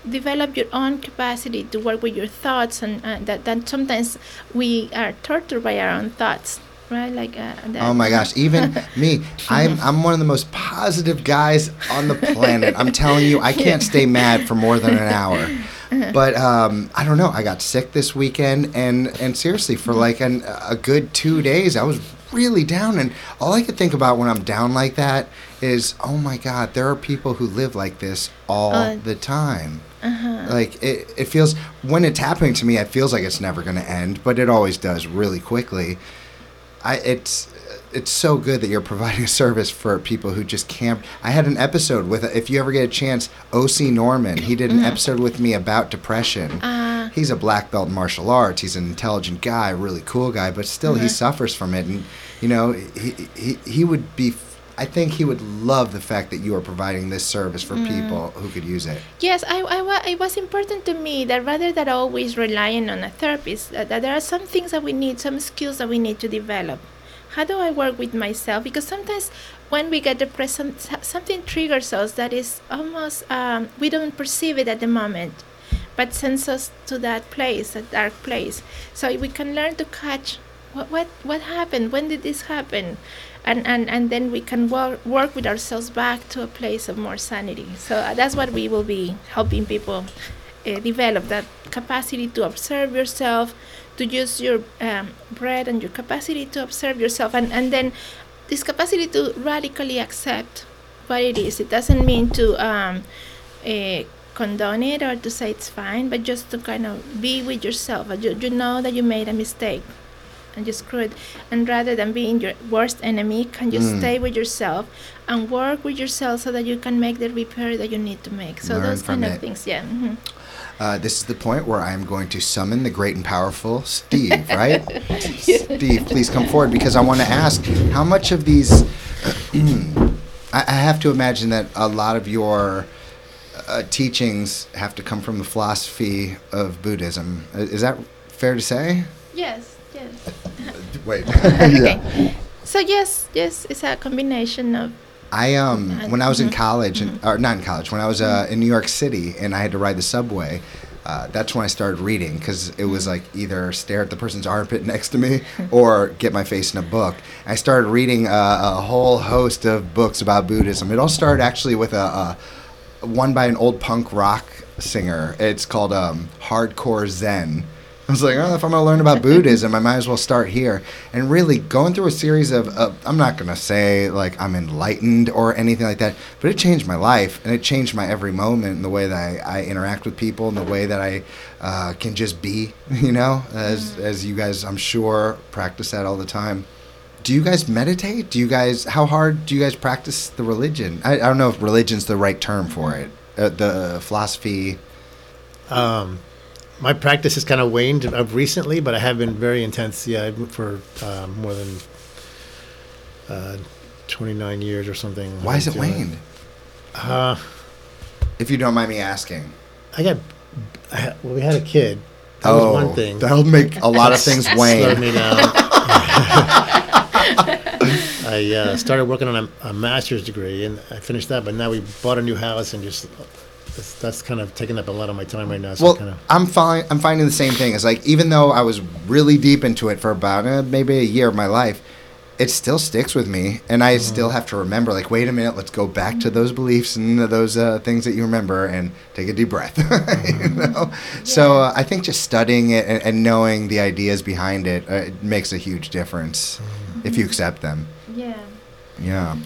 develop your own capacity to work with your thoughts, and uh, that that sometimes we are tortured by our own thoughts, right? Like uh, Oh my gosh, even me, I'm I'm one of the most positive guys on the planet. I'm telling you, I can't stay mad for more than an hour. Uh-huh. But um, I don't know. I got sick this weekend, and and seriously, for Mm-hmm. like an, a good two days, I was really down. And all I could think about when I'm down like that is, oh my God, there are people who live like this all Uh, the time. Uh-huh. Like it, it feels when it's happening to me, it feels like it's never going to end, but it always does really quickly. I it's it's so good that you're providing a service for people who just can't. I had an episode with if you ever get a chance, OC Norman. He did an mm-hmm. episode with me about depression. Uh, He's a black belt in martial arts. He's an intelligent guy, really cool guy, but still he uh-huh. suffers from it. And you know, he he he would be. I think he would love the fact that you are providing this service for mm-hmm. people who could use it. Yes, I, I, it was important to me that rather than always relying on a therapist, that, that there are some things that we need, some skills that we need to develop. How do I work with myself? Because sometimes when we get depressed, some, something triggers us that is almost, um, we don't perceive it at the moment, but sends us to that place, that dark place. So we can learn to catch what, what, what happened, when did this happen? and, and, and then we can work, work with ourselves back to a place of more sanity. So uh, that's what we will be helping people uh, develop that capacity to observe yourself, to use your um, breath and your capacity to observe yourself, and, and then this capacity to radically accept what it is. It doesn't mean to um, uh, condone it or to say it's fine, but just to kind of be with yourself. You, you know that you made a mistake and you screw it. And rather than being your worst enemy, can you Mm. stay with yourself and work with yourself so that you can make the repair that you need to make. So Learn those kind it. of things, yeah. hmm Uh, this is the point where I am going to summon the great and powerful Steve, right? Steve, please come forward because I want to ask how much of these. I, I have to imagine that a lot of your uh, teachings have to come from the philosophy of Buddhism. Is that fair to say? Yes, yes. Wait. okay. So yes, yes, it's a combination of I um when I was in mhm, college and or not in college when I was uh, in New York City and I had to ride the subway. Uh, that's when I started reading because it was like either stare at the person's armpit next to me or get my face in a book. I started reading uh, a whole host of books about Buddhism. It all started actually with a, a one by an old punk rock singer. It's called um, Hardcore Zen. I was like, oh, if I'm going to learn about Buddhism, I might as well start here. And really going through a series of, uh, I'm not going to say like I'm enlightened or anything like that, but it changed my life and it changed my every moment in the way that I, I interact with people and the way that I uh, can just be, you know, as, as you guys, I'm sure, practice that all the time. Do you guys meditate? Do you guys, how hard do you guys practice the religion? I, I don't know if religion's the right term for it. Uh, the philosophy. Um, my practice has kind of waned of recently, but I have been very intense. Yeah, for uh, more than uh, 29 years or something. Why is it waned? Uh, If you don't mind me asking. I got. I well, we had a kid. That oh, was one thing. That'll make a lot of things slowed wane. me down. I uh, started working on a, a master's degree and I finished that, but now we bought a new house and just that's, that's kind of taking up a lot of my time right now. So Well, kind of I'm fine. I'm finding the same thing. It's like even though I was really deep into it for about uh, maybe a year of my life, it still sticks with me, and I still have to remember. Like, wait a minute, let's go back to those beliefs and those uh, things that you remember, and take a deep breath. you know. So uh, I think just studying it and, and knowing the ideas behind it, uh, it makes a huge difference if you accept them. yeah. Yeah.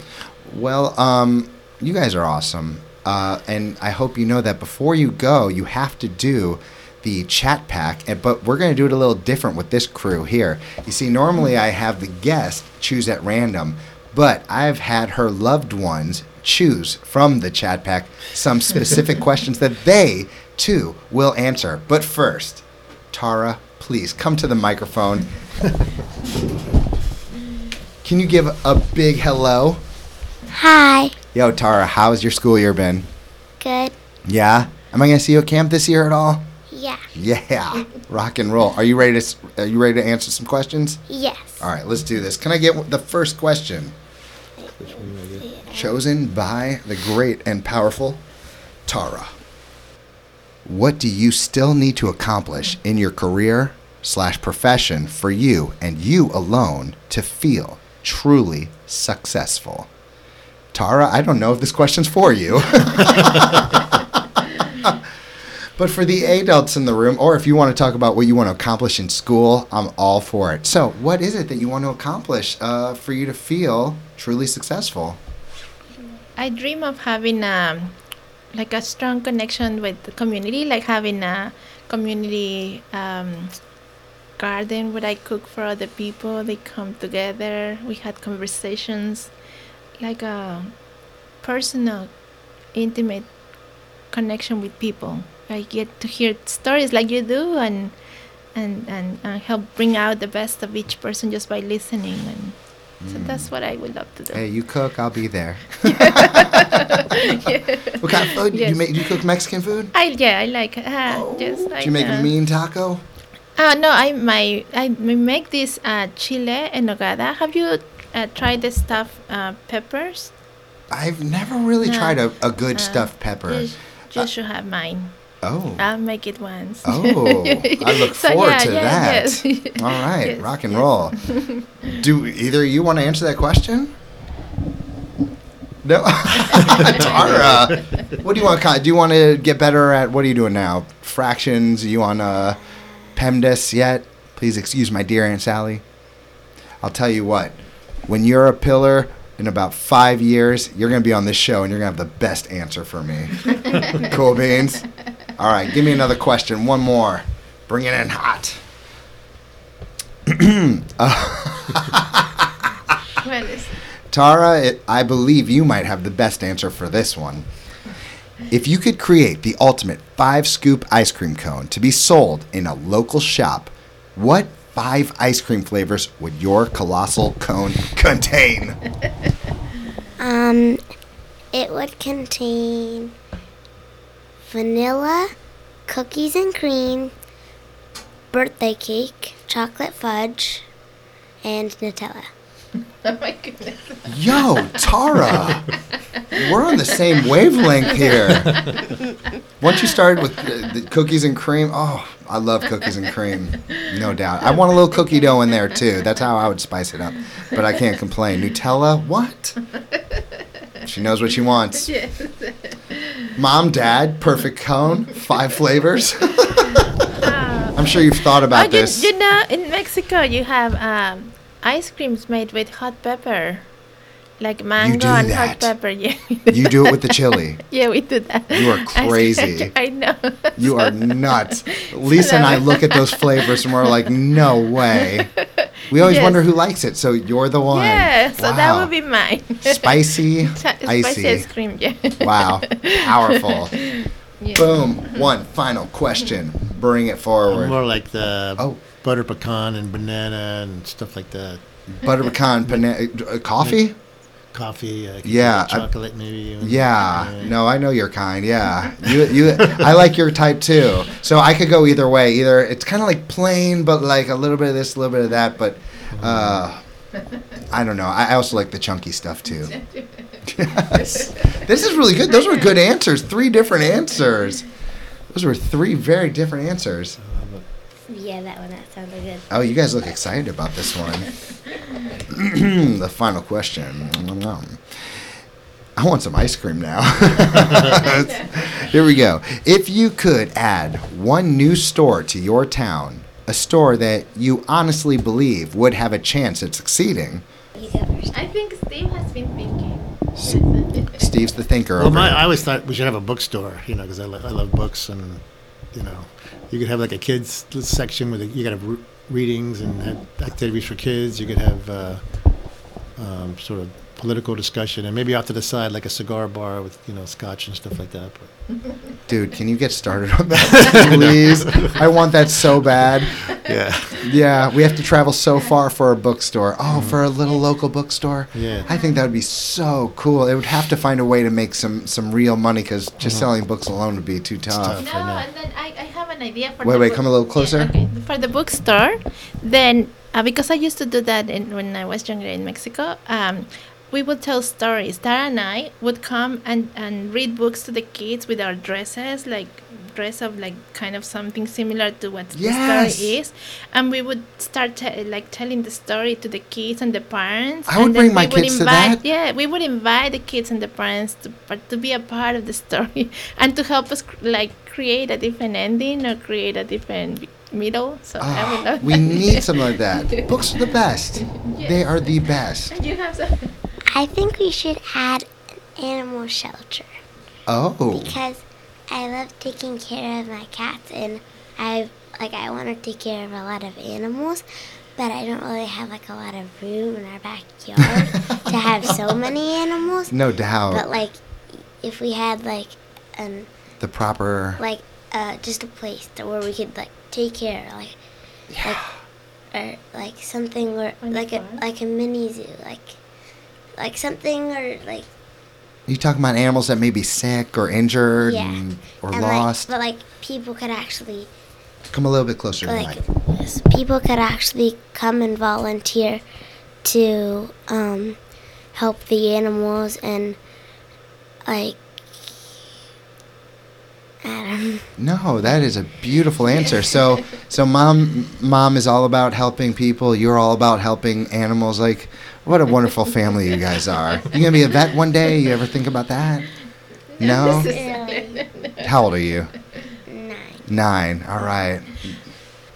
Well, um, you guys are awesome. Uh, and I hope you know that before you go, you have to do the chat pack. But we're going to do it a little different with this crew here. You see, normally I have the guest choose at random, but I've had her loved ones choose from the chat pack some specific questions that they, too, will answer. But first, Tara, please come to the microphone. Can you give a big hello? Hi. Yo, Tara, how's your school year been? Good. Yeah? Am I gonna see you at camp this year at all? Yeah. Yeah, rock and roll. Are you ready to? Are you ready to answer some questions? Yes. All right, let's do this. Can I get the first question? Chosen by the great and powerful Tara. What do you still need to accomplish in your career slash profession for you and you alone to feel truly successful? Tara, I don't know if this question's for you. But for the adults in the room, or if you want to talk about what you want to accomplish in school, I'm all for it. So, what is it that you want to accomplish uh, for you to feel truly successful? I dream of having a like a strong connection with the community, like having a community um, garden where I cook for other people. They come together. We had conversations, like a personal, intimate connection with people. I get to hear stories like you do, and and and, and help bring out the best of each person just by listening. And so that's what I would love to do. Hey, you cook, I'll be there. Yeah. What kind of food? Do you Yes. make? You cook Mexican food? I yeah, I like uh, just like Do you make uh, a mean taco? Uh, no, I my I make this uh, chile en nogada. Have you uh, tried the stuffed uh, peppers? I've never really No. tried a, a good Uh, stuffed pepper. You, sh- you should have mine. Oh. I'll make it once. Oh, I look So, forward yeah, to yeah, that. yes. All right, Yes, rock and yes. roll. Do either of you want to answer that question? No, Tara. What do you want? to Do you want to get better at what are you doing now? Fractions? Are you on uh, PEMDAS yet? Please excuse my dear Aunt Sally. I'll tell you what. When you're a pillar in about five years, you're gonna be on this show and you're gonna have the best answer for me. cool beans. All right, give me another question. One more. Bring it in hot. Well, it's- Tara, it, I believe you might have the best answer for this one. If you could create the ultimate five scoop ice cream cone to be sold in a local shop, what five ice cream flavors would your colossal cone contain? Um, it would contain vanilla, cookies and cream, birthday cake, chocolate fudge, and Nutella. oh my goodness. Yo, Tara, we're on the same wavelength here. Once you started with the, the cookies and cream, oh, I love cookies and cream, no doubt. I want a little cookie dough in there too. That's how I would spice it up, but I can't complain. Nutella, what? She knows what she wants. Yes. Mom, dad, perfect cone, five flavors. I'm sure you've thought about oh, you, this. you know, in Mexico, you have um, ice creams made with hot pepper, like mango do and that. hot pepper. Yeah, You do it with the chili. yeah, we do that. You are crazy. I know. You are nuts. Lisa and I look at those flavors and we're like, no way. We always Yes. wonder who likes it, so you're the one. Yeah, so that would be mine. spicy, icy. Spicy ice cream, yeah. Wow, powerful. Yeah. Boom. One final question. Bring it forward. More like the Oh. Butter pecan and banana and stuff like that. Butter pecan, pana- uh, coffee? Coffee, uh, Yeah, I- chocolate maybe. even. Yeah. No, I know your kind. Yeah. You, you. I like your type too. So I could go either way. Either it's kind of like plain, but like a little bit of this, a little bit of that. But uh, I don't know. I I also like the chunky stuff too. yes. This is really good. Those were good answers. Three different answers. Those were three very different answers. Yeah, that one, that sounded good. Oh, you guys look excited about this one. the final question. I want some ice cream now. Here we go. If you could add one new store to your town, a store that you honestly believe would have a chance at succeeding, You go first. I think Steve has been thinking. Steve's the thinker. Well, over my, here. I always thought we should have a bookstore, you know, because I, lo- I love books and, you know, you could have like a kids section with a, you could have readings and have activities for kids. You could have uh, um, sort of political discussion and maybe off to the side like a cigar bar with you know scotch and stuff like that. But Dude, can you get started on that, please? I want that so bad. yeah, Yeah, we have to travel so far for a bookstore. Oh, for a little local bookstore. Yeah. I think that would be so cool. It would have to find a way to make some some real money because just selling books alone would be too tough. tough. No, and then I, I have an idea for Wait, the wait, come a little yeah, closer. okay. For the bookstore, then uh, because I used to do that in, when I was younger in Mexico, um, we would tell stories. Tara and I would come and, and read books to the kids with our dresses, like dress up like kind of something similar to what Yes. the story is, and we would start te- like telling the story to the kids and the parents. I would and bring my we would kids to invite, that. Yeah, we would invite the kids and the parents to to be a part of the story and to help us like create a different ending or create a different middle. So I ah, would love we that. need something like that. Books are the best. They are the best. You have some. I think we should add an animal shelter Oh, because I love taking care of my cats and I like I want to take care of a lot of animals, but I don't really have like a lot of room in our backyard to have so many animals. no doubt. But like, if we had like an the proper. like uh just a place to where we could like take care like like or like something or On the like a farm? like a mini zoo like like something or like You talking about animals that may be sick or injured Yeah. and, or and lost? like but like people could actually Come a little bit closer like mic. people could actually come and volunteer to um help the animals and like I. No, that is a beautiful answer. So, so mom, mom is all about helping people. You're all about helping animals. Like, what a wonderful family you guys are. You gonna be a vet one day? You ever think about that? No. How old are you? Nine. Nine. All right.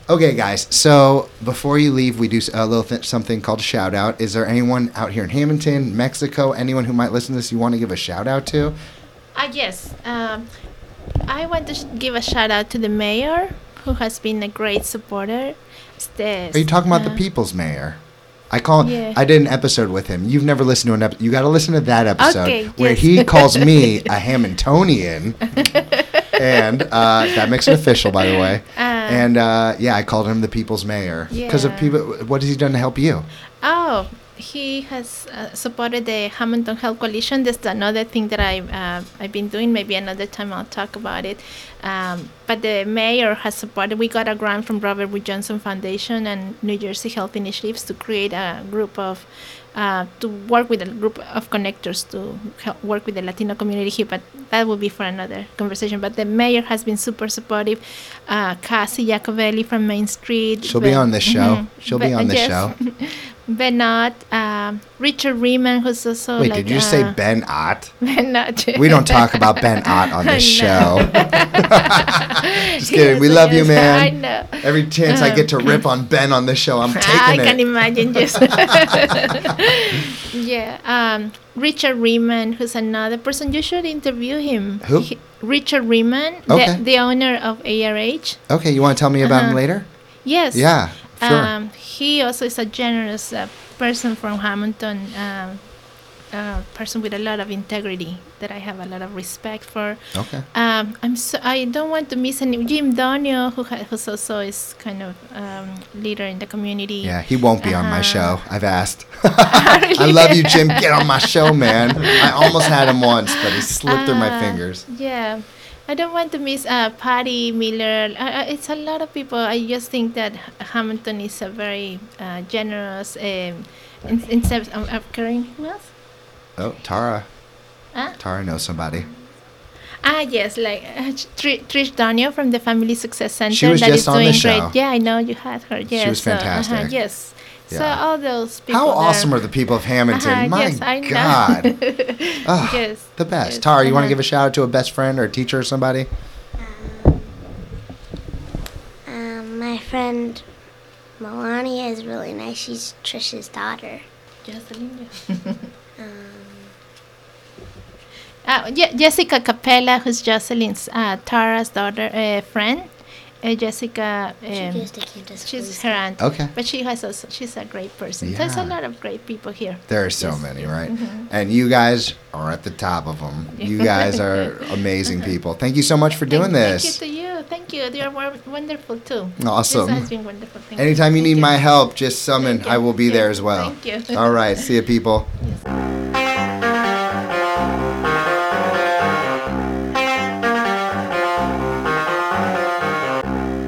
Okay, guys. So before you leave, we do a little th- something called a shout out. Is there anyone out here in Hammonton, Mexico, anyone who might listen to this you want to give a shout out to? Ah, yes. Um, I want to sh- give a shout out to the mayor, who has been a great supporter. Este, Are you talking about the uh, people's mayor? I call. Yeah. I did an episode with him. You've never listened to an episode. You got to listen to that episode Okay, where yes. he calls me a Hammontonian, and uh, that makes it official, by the way. Uh, and uh, yeah, I called him the people's mayor because of people. What has he done to help you? Oh, he has uh, supported the Hammonton Health Coalition. That's another thing that I uh, I've been doing. Maybe another time I'll talk about it. Um, but the mayor has supported. We got a grant from Robert Wood Johnson Foundation and New Jersey Health Initiatives to create a group of. Uh, to work with a group of connectors to help work with the Latino community here, but that will be for another conversation. But the mayor has been super supportive. Uh, Cassie Jacobelli from Main Street. She'll be on this show. Mhm. She'll be on this yes. show. Bernard, um, Richard Riemann, who's also Wait, like. did you say uh, Ben Ott? Bernard. We don't talk about Ben Ott on this show. Just kidding. We Yes, love you, man. I know. Every chance I get to rip on Ben on this show, I'm taking it. I can imagine, yes. yeah. Um, Richard Riemann, who's another person, you should interview him. Who? He- Richard Riemann, Okay. the, the owner of ARH. Okay, you want to tell me about him Uh-huh. later? Yes. Yeah, sure. Um, he also is a generous uh, person from Hammonton, um, uh, person with a lot of integrity that I have a lot of respect for. okay. Um, I'm so, I don't want to miss any. Jim Donio, who ha- who's also is kind of um, leader in the community. Yeah, he won't be on my Uh-huh. show. I've asked. I love you, Jim. Get on my show, man. I almost had him once, but he slipped through my Uh, fingers. Yeah. I don't want to miss uh, Patty Miller. Uh, uh, it's a lot of people. I just think that Hammonton is a very uh, generous. Um, in, instead of, of caring, who else? Oh, Tara. Huh? Tara knows somebody. Ah, yes, like uh, Tr- Trish Donio from the Family Success Center. She was that just is on the doing show. great. Yeah, I know you had her. Yes, was so, uh-huh, fantastic. yes. So all those people. How there- awesome are the people of Hammonton? Uh-huh, My yes, I know. God. Ah, yes. The best. yes, Tara, you want to uh-huh. give a shout out to a best friend or a teacher or somebody? Um, my friend Melania is really nice. She's Trisha's daughter. Jocelyn, Um, Uh, Je- Jessica Capella, who's Jocelyn's uh, Tara's daughter, uh, friend. Uh, Jessica, she um, goes to she's her aunt. Okay. But she has also, she's a great person. There's a lot of great people here. There are so Yes. many, right? Mhm. And you guys are at the top of them. You guys are amazing people. Thank you so much for doing thank, this. Thank you to you. Thank you. You're wonderful too. Awesome. This has been wonderful. Thank Anytime you Thank need my help, just summon. I will be Yes, there as well. Thank you. All right. See you, people. Yes.